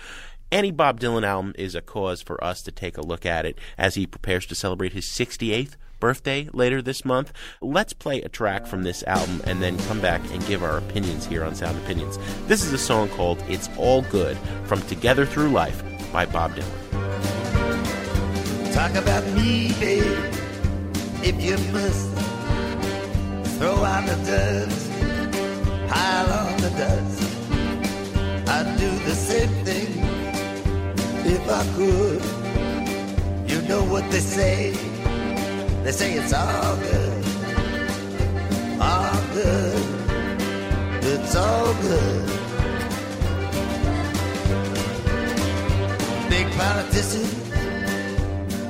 Speaker 5: Any Bob Dylan album is a cause for us to take a look at it as he prepares to celebrate his 68th birthday later this month. Let's play a track from this album and then come back and give our opinions here on Sound Opinions. This is a song called It's All Good from Together Through Life by Bob Dylan.
Speaker 10: Talk about me, babe, if you must. Throw out the dust, pile on the dust. I'd do the same thing if I could. You know what they say? They say it's all good, all good, it's all good. Big politicians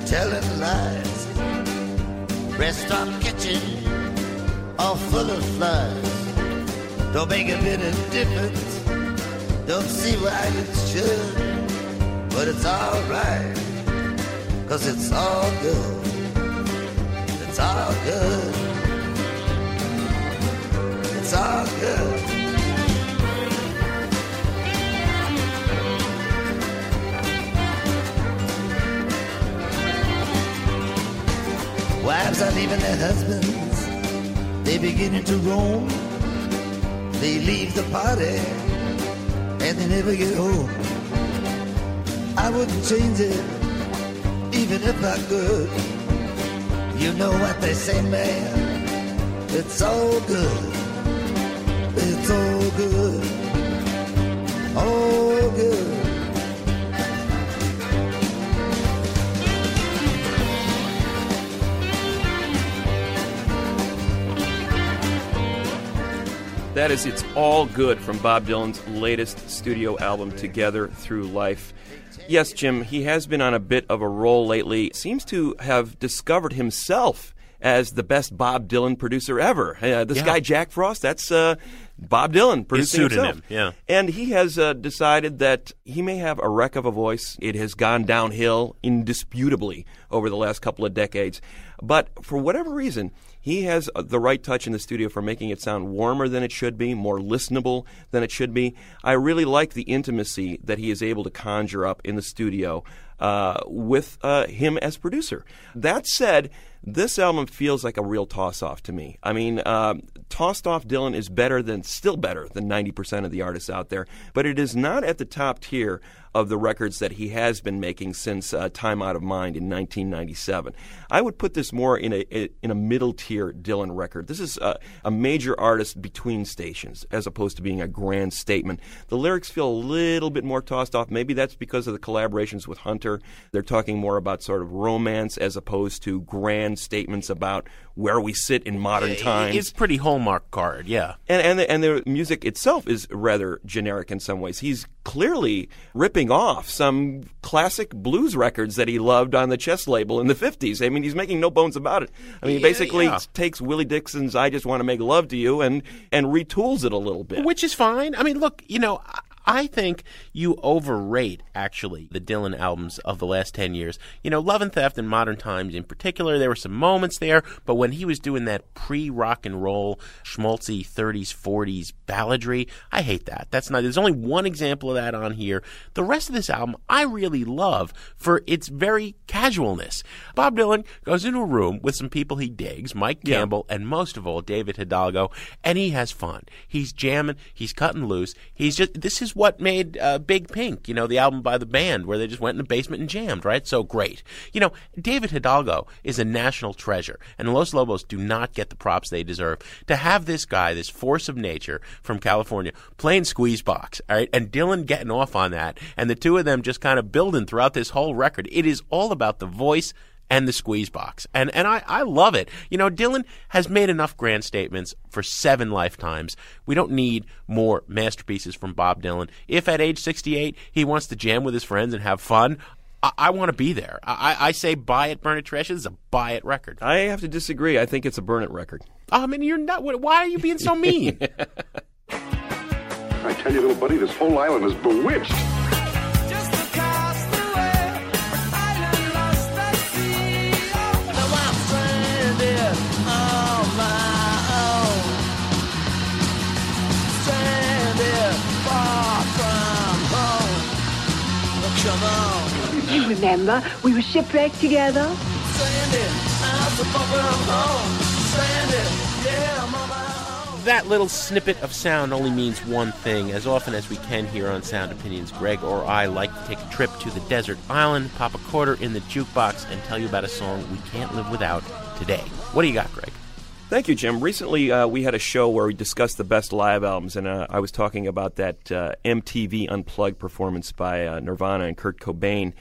Speaker 10: telling lies, restaurant kitchen all full of flies. Don't make a bit of difference. Don't see why it should, but it's alright, cause it's all good. It's all good. It's all good. Wives are leaving their husbands. They beginning to roam. They leave the party and they never get home. I wouldn't change it even if I could. You know what they say, man. It's all good. It's all good. All good.
Speaker 6: That is It's All Good from Bob Dylan's latest studio album, Together Through Life. Yes, Jim, he has been on a bit of a roll lately. Seems to have discovered himself as the best Bob Dylan producer ever. Uh, this
Speaker 5: Yeah.
Speaker 6: guy, Jack Frost, that's uh, Bob Dylan producing
Speaker 5: pseudonym,
Speaker 6: himself.
Speaker 5: yeah.
Speaker 6: And he has uh, decided that he may have a wreck of a voice. It has gone downhill indisputably over the last couple of decades. But for whatever reason, he has uh, the right touch in the studio for making it sound warmer than it should be, more listenable than it should be. I really like the intimacy that he is able to conjure up in the studio uh, with uh, him as producer. That said, this album feels like a real toss off to me. I mean, uh, tossed off Dylan is better than, still better than 90% of the artists out there, but it is not at the top tier of the records that he has been making since uh, Time Out of Mind in 1997. I would put this more in a in a middle tier Dylan record. This is a, a major artist between stations, as opposed to being a grand statement. The lyrics feel a little bit more tossed off. Maybe that's because of the collaborations with Hunter. They're talking more about sort of romance as opposed to grand statements about where we sit in modern times.
Speaker 5: It's pretty hallmark card, yeah.
Speaker 6: And and the, and the music itself is rather generic in some ways. He's clearly ripping off some classic blues records that he loved on the Chess label in the 50s. I mean, he's making no bones about it. I mean,
Speaker 5: Yeah,
Speaker 6: basically
Speaker 5: yeah.
Speaker 6: takes Willie Dixon's I Just Want to Make Love to You and and retools it a little bit.
Speaker 5: Which is fine. I mean, look, you know, I- think you overrate actually the Dylan albums of the last 10 years. You know, Love and Theft and Modern Times in particular, there were some moments there, but when he was doing that pre rock and roll schmaltzy 30s, 40s balladry, I hate that. That's not, there's only one example of that on here. The rest of this album I really love for its very casualness. Bob Dylan goes into a room with some people he digs, Mike
Speaker 6: Yeah.
Speaker 5: Campbell, and most of all, David Hidalgo, and he has fun. He's jamming, he's cutting loose. He's just, this is what made uh, Big Pink, you know, the album by the band where they just went in the basement and jammed, right? So great. You know, David Hidalgo is a national treasure, and Los Lobos do not get the props they deserve. To have this guy, this force of nature from California, playing squeeze box, all right, and Dylan getting off on that, and the two of them just kind of building throughout this whole record, it is all about the voice and the squeeze box. And and I, I love it. You know, Dylan has made enough grand statements for seven lifetimes. We don't need more masterpieces from Bob Dylan. If at age 68 he wants to jam with his friends and have fun, I, I want to be there. I, I say buy it, burn it, trash it. This is a buy it record.
Speaker 6: I have to disagree. I think it's a burn it record.
Speaker 5: Oh, I mean, you're not. Why are you being so mean?
Speaker 11: I tell you, little buddy, this whole island is bewitched.
Speaker 12: Remember, we were shipwrecked together.
Speaker 5: That little snippet of sound only means one thing. As often as we can here on Sound Opinions, Greg or I like to take a trip to the desert island, pop a quarter in the jukebox, and tell you about a song we can't live without today. What do you got, Greg?
Speaker 6: Thank you, Jim. Recently, uh, we had a show where we discussed the best live albums, and uh, I was talking about that uh, MTV Unplugged performance by uh, Nirvana and Kurt Cobain.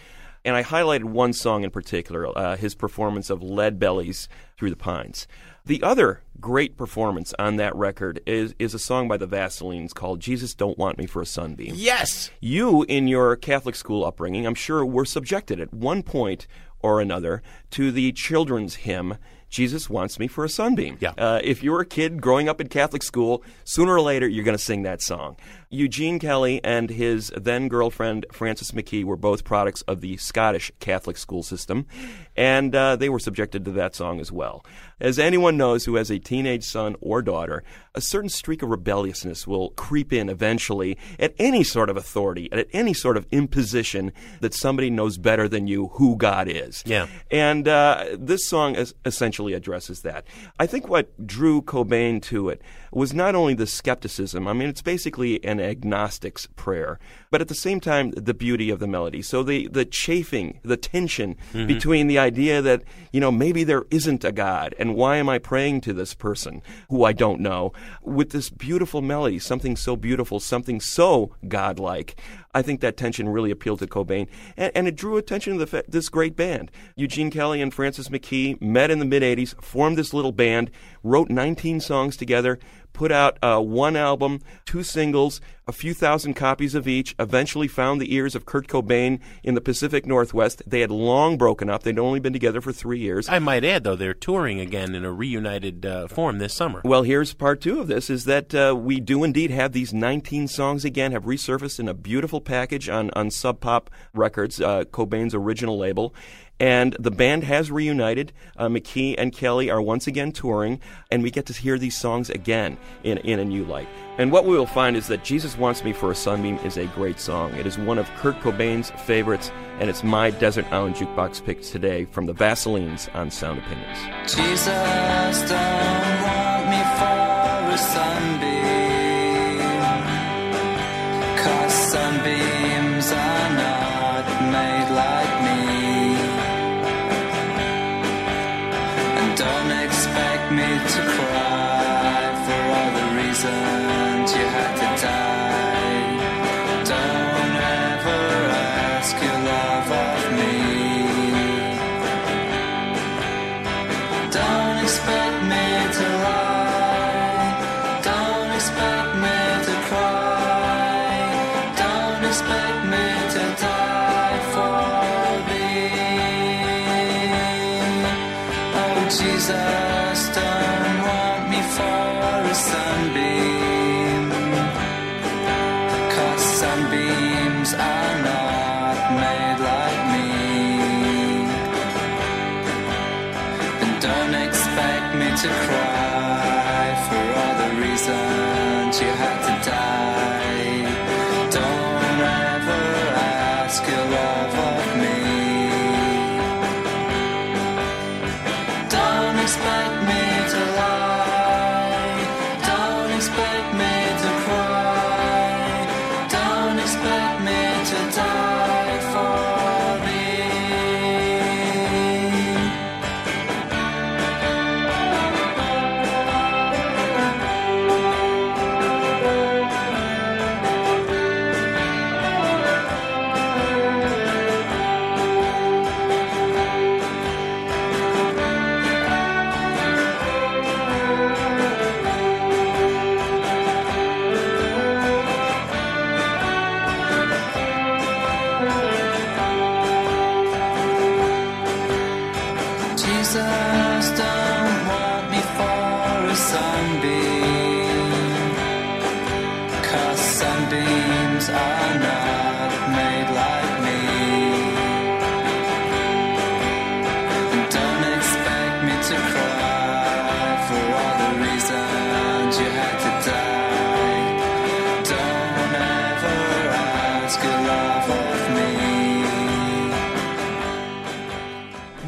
Speaker 6: And I highlighted one song in particular, uh, his performance of Lead Belly's Through the Pines. The other great performance on that record is, is a song by the Vaselines called Jesus Don't Want Me for a Sunbeam.
Speaker 5: Yes!
Speaker 6: You, in your Catholic school upbringing, I'm sure were subjected at one point or another to the children's hymn Jesus wants me for a sunbeam.
Speaker 5: Yeah.
Speaker 6: Uh, if you're a kid growing up in Catholic school, sooner or later you're going to sing that song. Eugene Kelly and his then girlfriend Frances McKee were both products of the Scottish Catholic school system, and uh, they were subjected to that song as well. As anyone knows who has a teenage son or daughter, a certain streak of rebelliousness will creep in eventually at any sort of authority, at any sort of imposition that somebody knows better than you who God is.
Speaker 5: Yeah.
Speaker 6: And uh, this song is essentially addresses that. I think what drew Cobain to it was not only the skepticism, I mean, it's basically an agnostic's prayer, but at the same time, the beauty of the melody. So the, the chafing, the tension
Speaker 5: Mhm.
Speaker 6: between the idea that, you know, maybe there isn't a God, and why am I praying to this person who I don't know, with this beautiful melody, something so beautiful, something so godlike. I think that tension really appealed to Cobain, and, and it drew attention to the this great band. Eugene Kelly and Frances McKee met in the mid 80s, formed this little band, wrote 19 songs together, put out uh, one album, two singles, a few thousand copies of each, eventually found the ears of Kurt Cobain in the Pacific Northwest. They had long broken up, they'd only been together for three years.
Speaker 5: I might add, though, they're touring again in a reunited uh, form this summer.
Speaker 6: Well, here's part two of this: is that uh, we do indeed have these 19 songs again, have resurfaced in a beautiful package on on Sub Pop Records, uh, Cobain's original label. And the band has reunited. Uh, McKee and Kelly are once again touring, and we get to hear these songs again in, in a new light. And what we will find is that Jesus Wants Me for a Sunbeam is a great song. It is one of Kurt Cobain's favorites, and it's my Desert Island Jukebox pick today from the Vaselines on Sound Opinions.
Speaker 13: Jesus don't want me for a sunbeam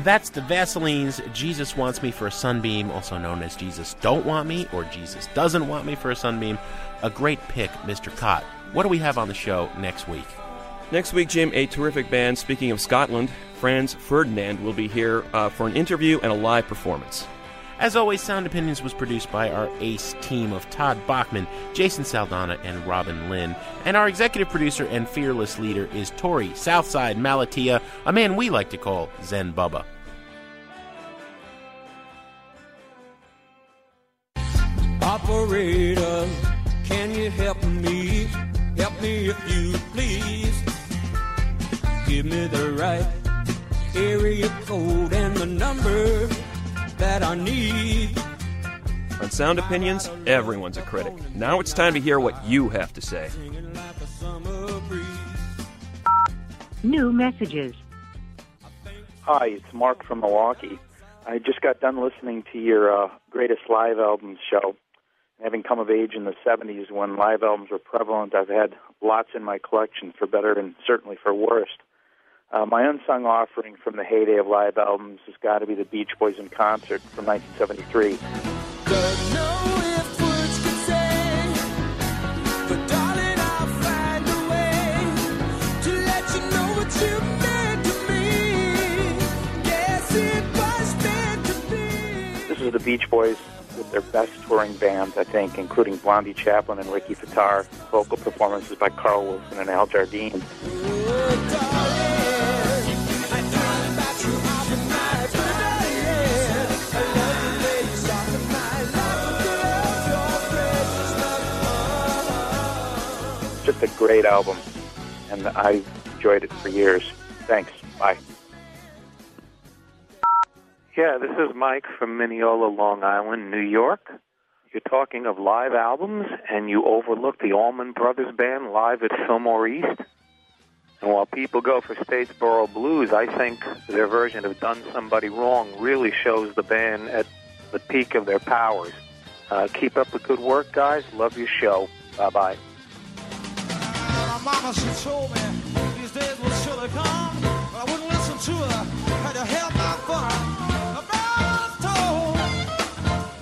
Speaker 5: That's the Vaselines. Jesus wants me for a sunbeam, also known as Jesus don't want me or Jesus doesn't want me for a sunbeam. A great pick, Mr. Kot. What do we have on the show next week?
Speaker 6: Next week, Jim, a terrific band. Speaking of Scotland, Franz Ferdinand will be here uh, for an interview and a live performance.
Speaker 5: As always, Sound Opinions was produced by our ace team of Todd Bachman, Jason Saldana, and Robin Lynn. And our executive producer and fearless leader is Tori Southside Malatia, a man we like to call Zen Bubba.
Speaker 14: Operator, can you help me? Help me if you please. Give me the right area code and the number that I need.
Speaker 6: On Sound Opinions, everyone's a critic. Now it's time to hear what you have to say.
Speaker 12: New messages.
Speaker 15: Hi, it's Mark from Milwaukee. I just got done listening to your uh, greatest live albums show. Having come of age in the 70s when live albums were prevalent, I've had lots in my collection for better and certainly for worse. Uh, my unsung offering from the heyday of live albums has got to be the Beach Boys in concert from 1973. This is the Beach Boys with their best touring bands, I think, including Blondie Chaplin and Ricky Fataar, vocal performances by Carl Wilson and Al Jardine. Just a great album, and I enjoyed it for years. Thanks. Bye.
Speaker 16: Yeah, this is Mike from Mineola, Long Island, New York. You're talking of live albums, and you overlook the Allman Brothers Band live at Fillmore East. And while people go for Statesboro Blues, I think their version of Done Somebody Wrong really shows the band at the peak of their powers. Uh, keep up the good work, guys. Love your show. Bye bye.
Speaker 17: My mama, she told me these days surely come, but I wouldn't listen to her. Had to my.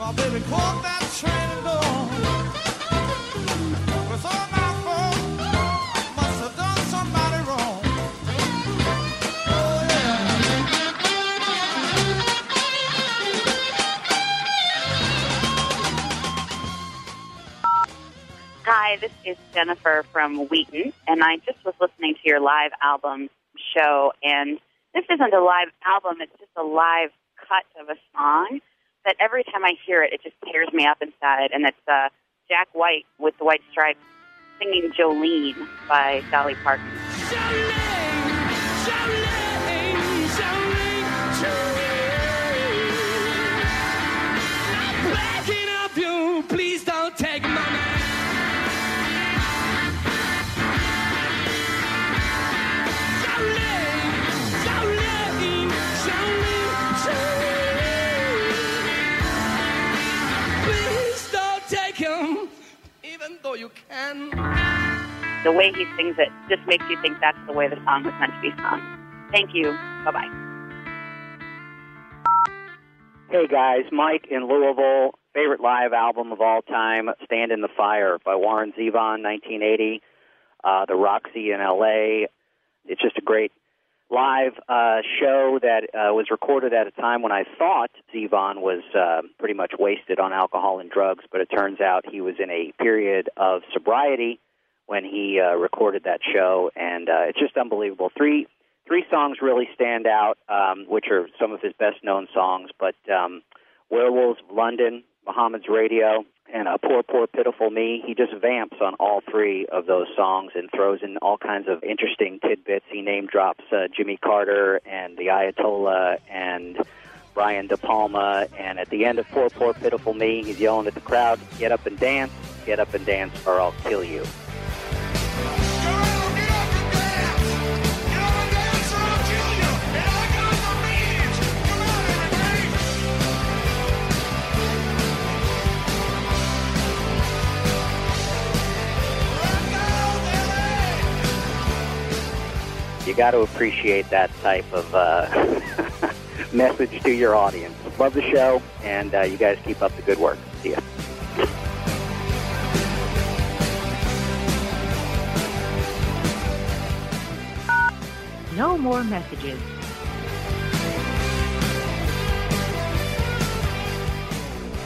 Speaker 17: Oh, baby caught that train wrong.
Speaker 18: Oh, Hi, this is Jennifer from Wheaton, and I just was listening to your live album show, and this isn't a live album, it's just a live cut of a song that every time I hear it, it just tears me up inside, and it's uh, Jack White with the White Stripes singing Jolene by Dolly Parton.
Speaker 14: Please don't take my even though you can.
Speaker 18: The way he sings it just makes you think that's the way the song was meant to be sung. Thank you. Bye bye.
Speaker 19: Hey guys, Mike in Louisville. Favorite live album of all time, Stand in the Fire by Warren Zevon, 1980. Uh, the Roxy in LA. It's just a great live uh, show that uh, was recorded at a time when I thought Zevon was uh, pretty much wasted on alcohol and drugs, but it turns out he was in a period of sobriety when he uh, recorded that show, and uh, it's just unbelievable. Three three songs really stand out, um, which are some of his best known songs, but um, Werewolves of London, Mohammed's Radio, and uh, Poor, Poor, Pitiful Me. He just vamps on all three of those songs and throws in all kinds of interesting tidbits. He name drops uh, Jimmy Carter and the Ayatollah and Brian De Palma. And at the end of Poor, Poor, Pitiful Me, he's yelling at the crowd, Get up and dance, get up and dance, or I'll kill you. You got to appreciate that type of uh, message to your audience. Love the show, and uh, you guys keep up the good work. See ya.
Speaker 12: No more messages.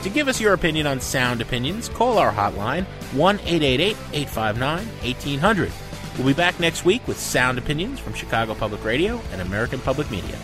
Speaker 5: To give us your opinion on Sound Opinions, call our hotline 1 888 859 1800. We'll be back next week with Sound Opinions from Chicago Public Radio and American Public Media.